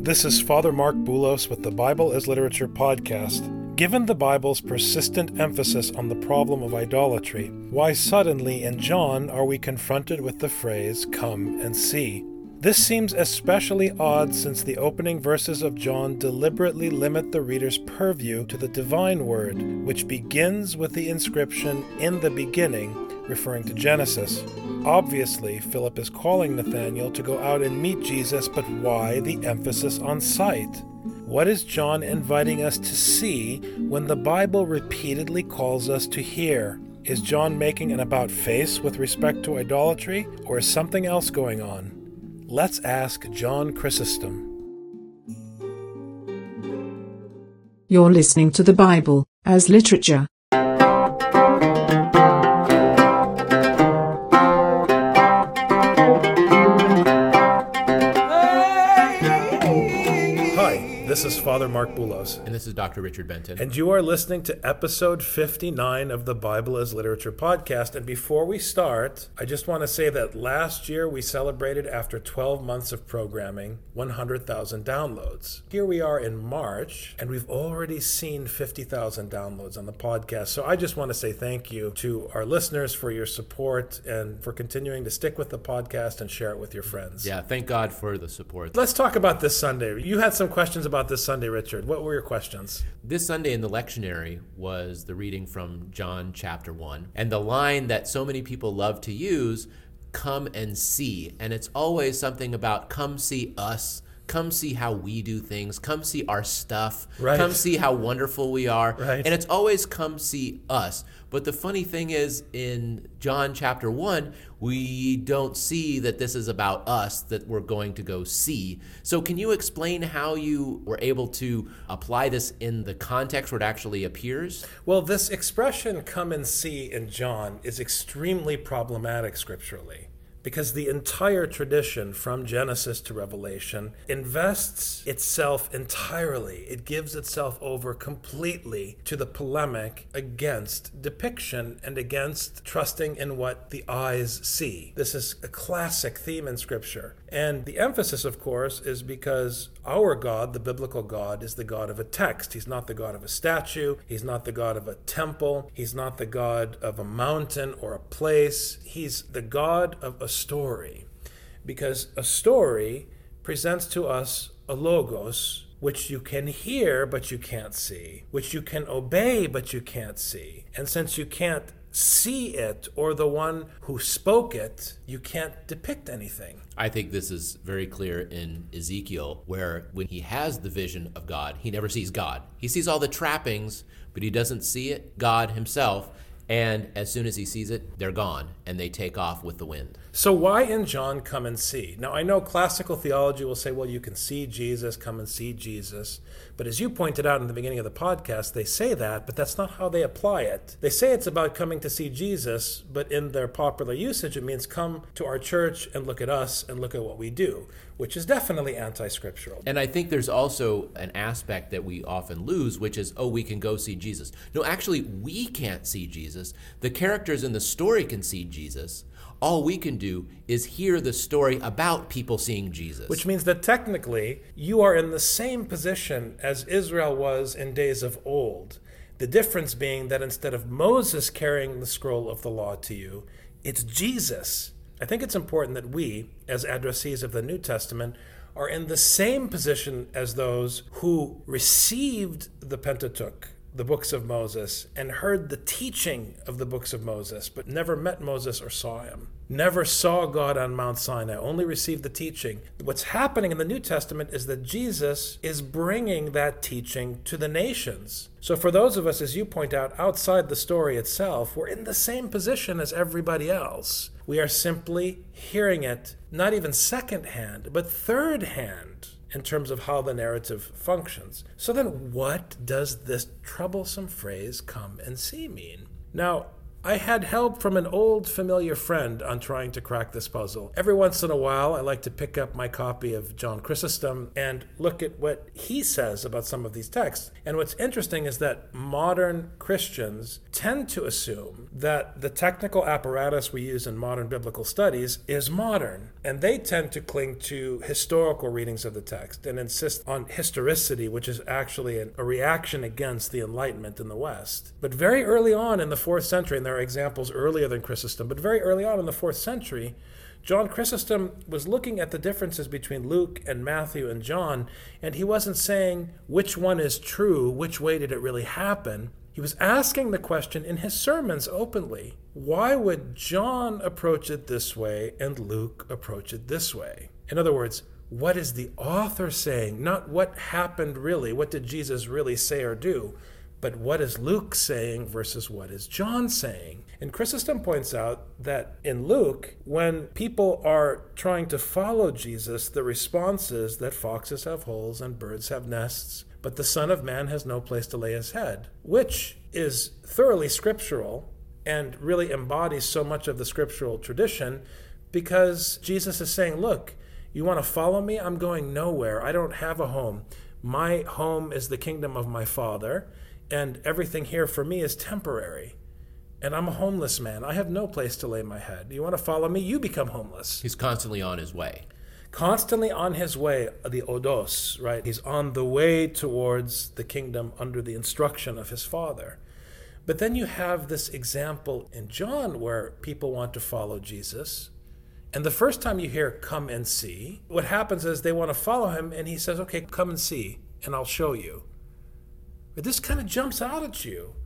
This is Father Marc Boulos with the Bible as Literature podcast. Given the Bible's persistent emphasis on the problem of idolatry, why suddenly in John are we confronted with the phrase, come and see? This seems especially odd since the opening verses of John deliberately limit the reader's purview to the divine word, which begins with the inscription, in the beginning, referring to Genesis. Obviously, Philip is calling Nathanael to go out and meet Jesus, but why the emphasis on sight? What is John inviting us to see when the Bible repeatedly calls us to hear? Is John making an about face with respect to idolatry, or is something else going on? Let's ask John Chrysostom. You're listening to the Bible as literature. Father Marc Boulos. And this is Dr. Richard Benton. And you are listening to episode 59 of the Bible as Literature podcast. And before we start, I just want to say that last year we celebrated, after 12 months of programming, 100,000 downloads. Here we are in March, and we've already seen 50,000 downloads on the podcast. So I just want to say thank you to our listeners for your support and for continuing to stick with the podcast and share it with your friends. Yeah, thank God for the support. Let's talk about this Sunday. You had some questions about this Sunday, Richard? What were your questions? This Sunday in the lectionary was the reading from John chapter 1. And the line that so many people love to use come and see. And it's always something about come see us come see how we do things come see our stuff right. come see how wonderful we are. Right. and it's always come see us. But the funny thing is in john chapter 1 we don't see that this is about us that we're going to go see. So can you explain how you were able to apply this in the context where it actually appears? Well this expression come and see in john is extremely problematic scripturally because the entire tradition from Genesis to Revelation invests itself entirely, it gives itself over completely to the polemic against depiction and against trusting in what the eyes see. This is a classic theme in Scripture. And the emphasis, of course, is because our God, the biblical God, is the God of a text. He's not the God of a statue. He's not the God of a temple. He's not the God of a mountain or a place. He's the God of a story. Because a story presents to us a logos which you can hear but you can't see, which you can obey but you can't see. And since you can't see it or the one who spoke it, you can't depict anything. I think this is very clear in Ezekiel, where when he has the vision of God, he never sees God. He sees all the trappings, but he doesn't see it, God himself. And as soon as he sees it, they're gone and they take off with the wind. So, why in John come and see? Now, I know classical theology will say, well, you can see Jesus, come and see Jesus. But as you pointed out in the beginning of the podcast, they say that, but that's not how they apply it. They say it's about coming to see Jesus, but in their popular usage, it means come to our church and look at us and look at what we do, which is definitely anti scriptural. And I think there's also an aspect that we often lose, which is, oh, we can go see Jesus. No, actually, we can't see Jesus. The characters in the story can see Jesus all we can do is hear the story about people seeing Jesus. Which means that technically you are in the same position as Israel was in days of old. The difference being that instead of Moses carrying the scroll of the law to you, it's Jesus. I think it's important that we, as addressees of the New Testament, are in the same position as those who received the Pentateuch, the books of Moses and heard the teaching of the books of Moses, but never met Moses or saw him. Never saw God on Mount Sinai, only received the teaching. What's happening in the New Testament is that Jesus is bringing that teaching to the nations. So, for those of us, as you point out, outside the story itself, we're in the same position as everybody else. We are simply hearing it, not even secondhand, but third hand in terms of how the narrative functions. So then, what does this troublesome phrase come and see mean? Now, I had help from an old familiar friend on trying to crack this puzzle. Every once in a while, I like to pick up my copy of John Chrysostom and look at what he says about some of these texts. And what's interesting is that modern Christians tend to assume that the technical apparatus we use in modern biblical studies is modern. And they tend to cling to historical readings of the text and insist on historicity, which is actually a reaction against the Enlightenment in the West. But very early on in the fourth century, there are examples earlier than Chrysostom, but very early on in the fourth century, John Chrysostom was looking at the differences between Luke and Matthew and John, and he wasn't saying which one is true, which way did it really happen. He was asking the question in his sermons openly why would John approach it this way and Luke approach it this way? In other words, what is the author saying? Not what happened really, what did Jesus really say or do, but what is Luke saying versus what is John saying? And Chrysostom points out that in Luke, when people are trying to follow Jesus, the response is that foxes have holes and birds have nests, but the Son of Man has no place to lay his head, which is thoroughly scriptural and really embodies so much of the scriptural tradition because Jesus is saying, Look, you want to follow me? I'm going nowhere. I don't have a home. My home is the kingdom of my Father and everything here for me is temporary. And I'm a homeless man. I have no place to lay my head. You want to follow me? You become homeless. He's constantly on his way. Constantly on his way, the odos, right? He's on the way towards the kingdom under the instruction of his father. But then you have this example in John where people want to follow Jesus. And the first time you hear, come and see, what happens is they want to follow him, and he says, okay, come and see, and I'll show you. But this kind of jumps out at you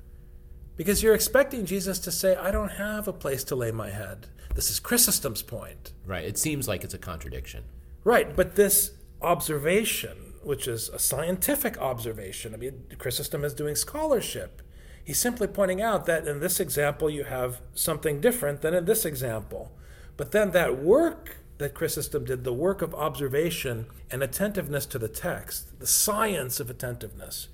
because you're expecting Jesus to say, I don't have a place to lay my head. This is Chrysostom's point. Right. It seems like it's a contradiction. Right. But this observation, which is a scientific observation, I mean, Chrysostom is doing scholarship. He's simply pointing out that in this example, you have something different than in this example. But then that work that Chrysostom did, the work of observation and attentiveness to the text, the science of attentiveness,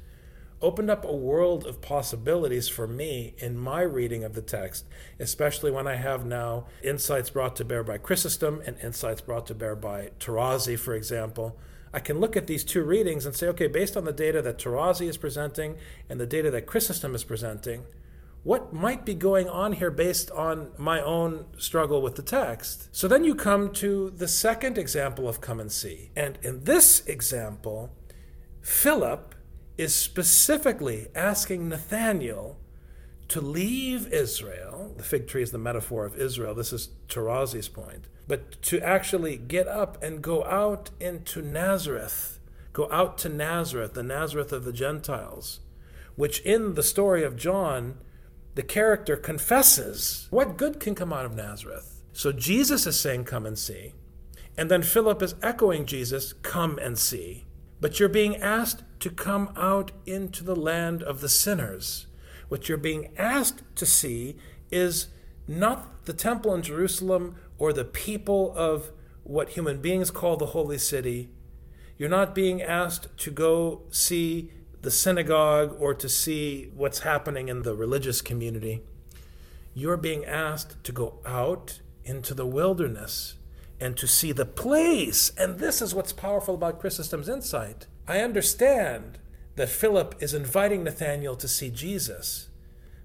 opened up a world of possibilities for me in my reading of the text, especially when I have now insights brought to bear by Chrysostom and insights brought to bear by Tarazi, for example. I can look at these two readings and say, okay, based on the data that Tarazi is presenting and the data that Chrysostom is presenting, what might be going on here based on my own struggle with the text? So then you come to the second example of come and see. And in this example, Philip is specifically asking Nathanael to leave Israel. The fig tree is the metaphor of Israel. This is Tarazi's point. But to actually get up and go out into Nazareth, go out to Nazareth, the Nazareth of the Gentiles, which in the story of John, the character confesses what good can come out of Nazareth. So Jesus is saying, Come and see. And then Philip is echoing Jesus, Come and see. But you're being asked to come out into the land of the sinners. What you're being asked to see is not the temple in Jerusalem or the people of what human beings call the holy city. You're not being asked to go see the synagogue or to see what's happening in the religious community. You're being asked to go out into the wilderness and to see the place. And this is what's powerful about Chrysostom's insight. I understand that Philip is inviting Nathanael to see Jesus.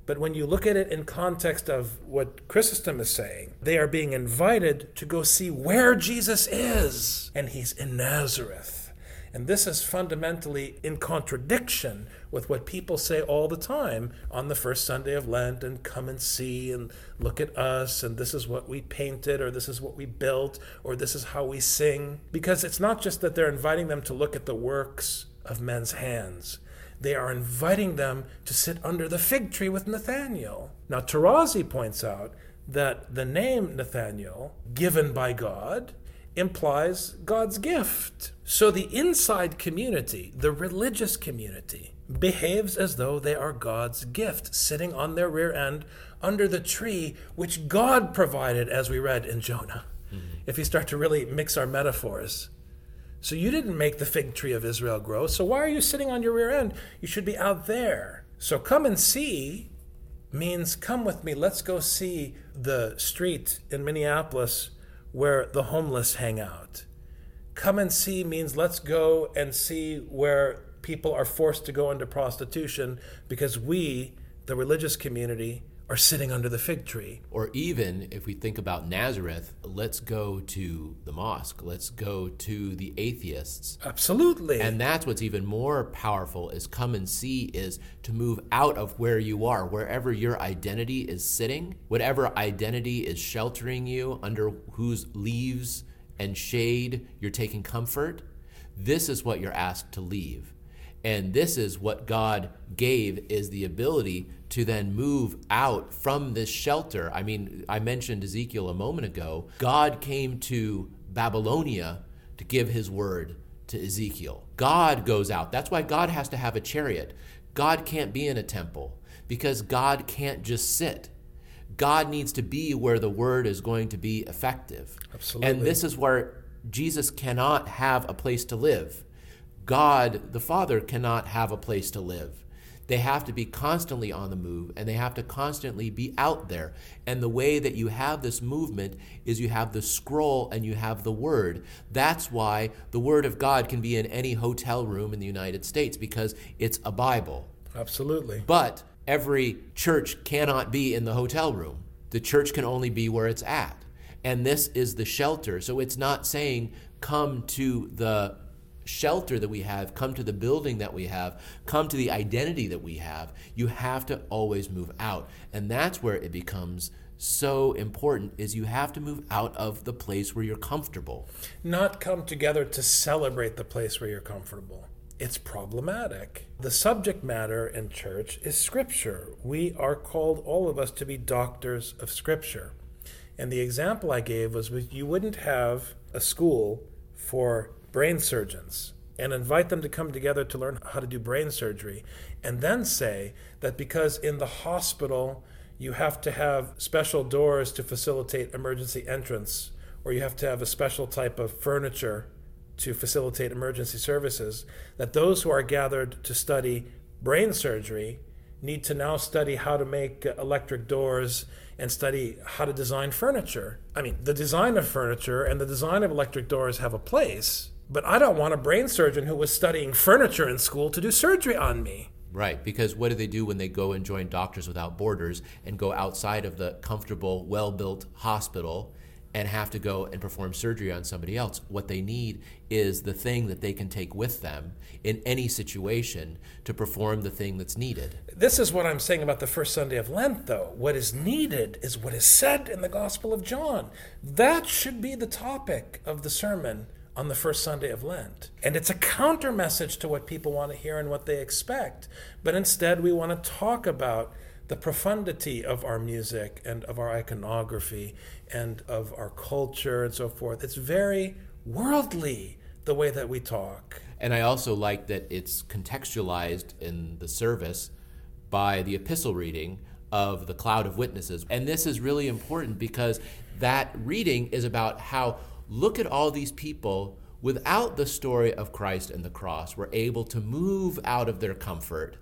But when you look at it in context of what Chrysostom is saying, they are being invited to go see where Jesus is. And he's in Nazareth. And this is fundamentally in contradiction with what people say all the time on the first Sunday of Lent and come and see and look at us and this is what we painted or this is what we built or this is how we sing. Because it's not just that they're inviting them to look at the works of men's hands. They are inviting them to sit under the fig tree with Nathanael. Now, Tarazi points out that the name Nathanael, given by God, implies God's gift. So the inside community, the religious community, behaves as though they are God's gift, sitting on their rear end under the tree which God provided, as we read in Jonah. Mm-hmm. If you start to really mix our metaphors. So you didn't make the fig tree of Israel grow. So why are you sitting on your rear end? You should be out there. So come and see means come with me. Let's go see the street in Minneapolis where the homeless hang out. Come and see means let's go and see where people are forced to go into prostitution because we, the religious community, are sitting under the fig tree. Or even if we think about Nazareth, let's go to the mosque, let's go to the atheists. Absolutely. And that's what's even more powerful is come and see is to move out of where you are, wherever your identity is sitting, whatever identity is sheltering you, under whose leaves and shade you're taking comfort. This is what you're asked to leave. And this is what God gave is the ability to then move out from this shelter. I mean, I mentioned Ezekiel a moment ago. God came to Babylonia to give his word to Ezekiel. God goes out. That's why God has to have a chariot. God can't be in a temple because God can't just sit. God needs to be where the word is going to be effective. Absolutely. And this is where Jesus cannot have a place to live. God, the Father, cannot have a place to live. They have to be constantly on the move and they have to constantly be out there. And the way that you have this movement is you have the scroll and you have the Word. That's why the Word of God can be in any hotel room in the United States because it's a Bible. Absolutely. But every church cannot be in the hotel room. The church can only be where it's at. And this is the shelter. So it's not saying come to the shelter that we have, come to the building that we have, come to the identity that we have. You have to always move out. And that's where it becomes so important is you have to move out of the place where you're comfortable. Not come together to celebrate the place where you're comfortable. It's problematic. The subject matter in church is Scripture. We are called, all of us, to be doctors of Scripture. And the example I gave was you wouldn't have a school for brain surgeons and invite them to come together to learn how to do brain surgery, and then say that because in the hospital you have to have special doors to facilitate emergency entrance, or you have to have a special type of furniture to facilitate emergency services, that those who are gathered to study brain surgery need to now study how to make electric doors and study how to design furniture. I mean, the design of furniture and the design of electric doors have a place, but I don't want a brain surgeon who was studying furniture in school to do surgery on me. Right, because what do they do when they go and join Doctors Without Borders and go outside of the comfortable, well built hospital and have to go and perform surgery on somebody else? What they need is the thing that they can take with them in any situation to perform the thing that's needed. This is what I'm saying about the first Sunday of Lent, though. What is needed is what is said in the Gospel of John. That should be the topic of the sermon on the first Sunday of Lent. And it's a counter message to what people want to hear and what they expect. But instead, we want to talk about the profundity of our music and of our iconography and of our culture and so forth. It's very worldly the way that we talk. And I also like that it's contextualized in the service by the epistle reading of the cloud of witnesses. And this is really important because that reading is about how look at all these people without the story of Christ and the cross were able to move out of their comfort,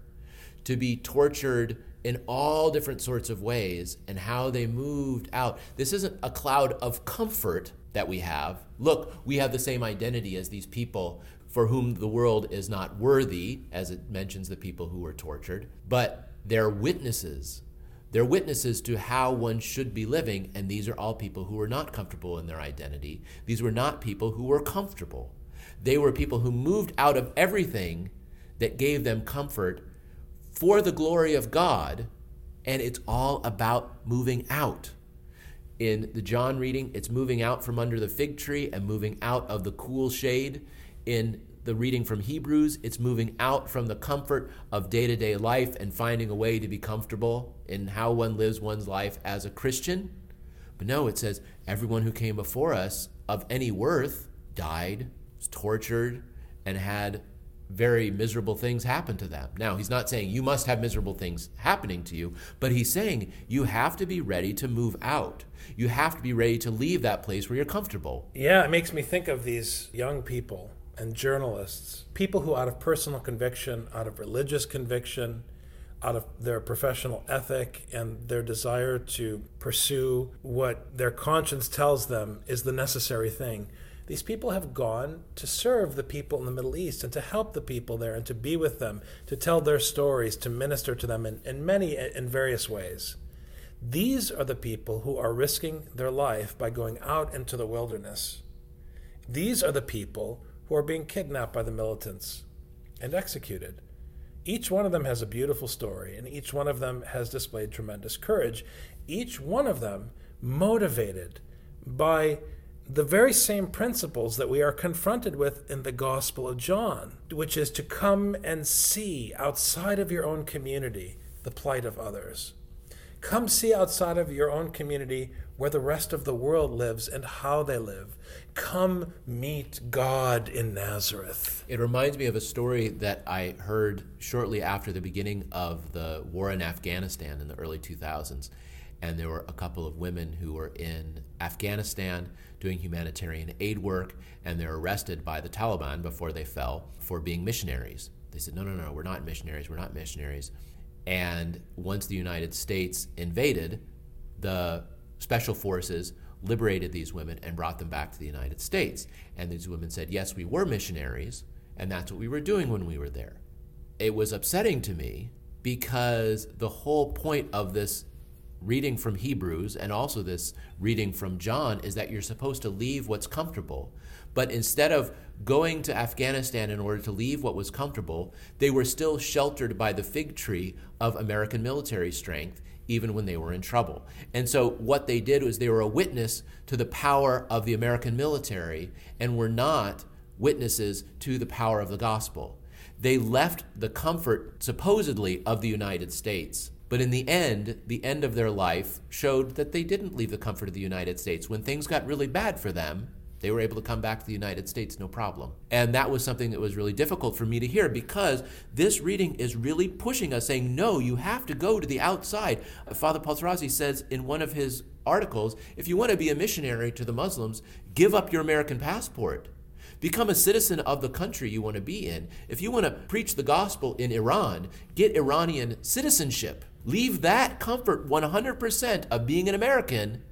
to be tortured in all different sorts of ways, and how they moved out. This isn't a cloud of comfort that we have. Look, we have the same identity as these people for whom the world is not worthy, as it mentions the people who were tortured, but they're witnesses they're witnesses to how one should be living, and these are all people who were not comfortable in their identity. These were not people who were comfortable. They were people who moved out of everything that gave them comfort for the glory of God, and it's all about moving out. In the John reading, it's moving out from under the fig tree and moving out of the cool shade. In the reading from Hebrews, it's moving out from the comfort of day to day life and finding a way to be comfortable in how one lives one's life as a Christian. But no, it says everyone who came before us of any worth died, was tortured, and had very miserable things happen to them. Now, he's not saying you must have miserable things happening to you, but he's saying you have to be ready to move out. You have to be ready to leave that place where you're comfortable. Yeah, it makes me think of these young people and journalists, people who, out of personal conviction, out of religious conviction, out of their professional ethic and their desire to pursue what their conscience tells them is the necessary thing. These people have gone to serve the people in the Middle East and to help the people there and to be with them, to tell their stories, to minister to them in, in many in various ways. These are the people who are risking their life by going out into the wilderness. These are the people who are being kidnapped by the militants and executed. Each one of them has a beautiful story, and each one of them has displayed tremendous courage. Each one of them motivated by the very same principles that we are confronted with in the Gospel of John, which is to come and see outside of your own community the plight of others. Come see outside of your own community where the rest of the world lives and how they live. Come meet God in Nazareth. It reminds me of a story that I heard shortly after the beginning of the war in Afghanistan in the early 2000s. And there were a couple of women who were in Afghanistan doing humanitarian aid work, and they're arrested by the Taliban before they fell for being missionaries. They said, No, no, no, we're not missionaries, we're not missionaries. And once the United States invaded, the special forces liberated these women and brought them back to the United States. And these women said, Yes, we were missionaries, and that's what we were doing when we were there. It was upsetting to me because the whole point of this reading from Hebrews and also this reading from John is that you're supposed to leave what's comfortable. But instead of going to Afghanistan in order to leave what was comfortable, they were still sheltered by the fig tree of American military strength even when they were in trouble. And so what they did was they were a witness to the power of the American military and were not witnesses to the power of the gospel. They left the comfort, supposedly, of the United States. But in the end, the end of their life showed that they didn't leave the comfort of the United States. When things got really bad for them, they were able to come back to the United States no problem. And that was something that was really difficult for me to hear because this reading is really pushing us, saying, no, you have to go to the outside. Father Paul Tarazi says in one of his articles if you want to be a missionary to the Muslims, give up your American passport. Become a citizen of the country you want to be in. If you want to preach the gospel in Iran, get Iranian citizenship. Leave that comfort 100% of being an American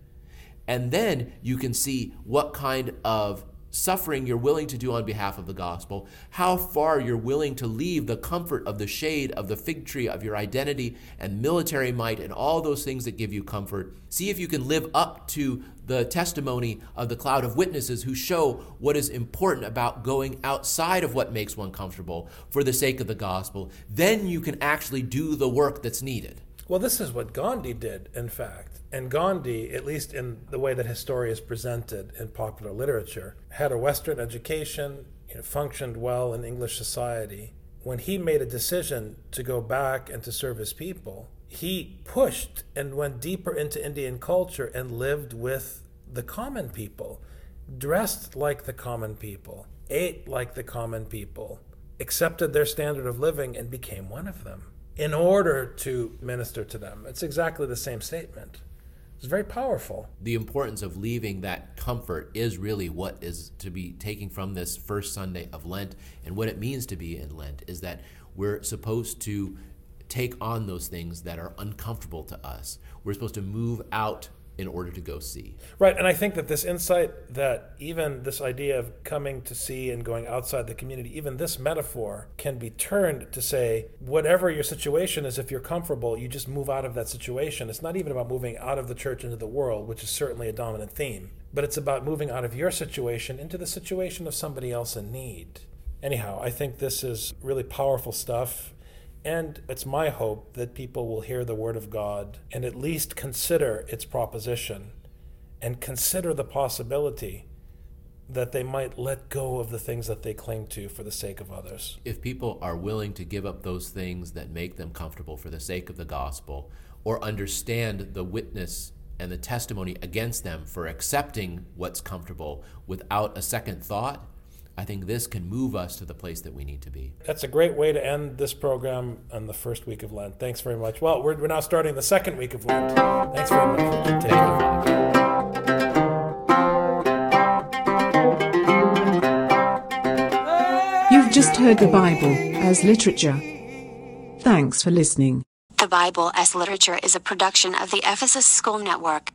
and then you can see what kind of suffering you're willing to do on behalf of the gospel, how far you're willing to leave the comfort of the shade of the fig tree of your identity and military might and all those things that give you comfort. See if you can live up to the testimony of the cloud of witnesses who show what is important about going outside of what makes one comfortable for the sake of the gospel. Then you can actually do the work that's needed. Well, this is what Gandhi did, in fact. And Gandhi, at least in the way that his story is presented in popular literature, had a Western education, you know, functioned well in English society. When he made a decision to go back and to serve his people, he pushed and went deeper into Indian culture and lived with the common people, dressed like the common people, ate like the common people, accepted their standard of living, and became one of them in order to minister to them. It's exactly the same statement. It's very powerful. The importance of leaving that comfort is really what is to be taking from this first Sunday of Lent. And what it means to be in Lent is that we're supposed to take on those things that are uncomfortable to us. We're supposed to move out in order to go see. Right, and I think that this insight that even this idea of coming to see and going outside the community, even this metaphor can be turned to say, whatever your situation is, if you're comfortable, you just move out of that situation. It's not even about moving out of the church into the world, which is certainly a dominant theme, but it's about moving out of your situation into the situation of somebody else in need. Anyhow, I think this is really powerful stuff. And it's my hope that people will hear the Word of God and at least consider its proposition and consider the possibility that they might let go of the things that they cling to for the sake of others. If people are willing to give up those things that make them comfortable for the sake of the gospel, or understand the witness and the testimony against them for accepting what's comfortable without a second thought, I think this can move us to the place that we need to be. That's a great way to end this program on the first week of Lent. Thanks very much. Well, we're, we're now starting the second week of Lent. Thanks very much. Take care. heard the Bible as literature. Thanks for listening. The Bible as Literature is a production of the Ephesus School Network.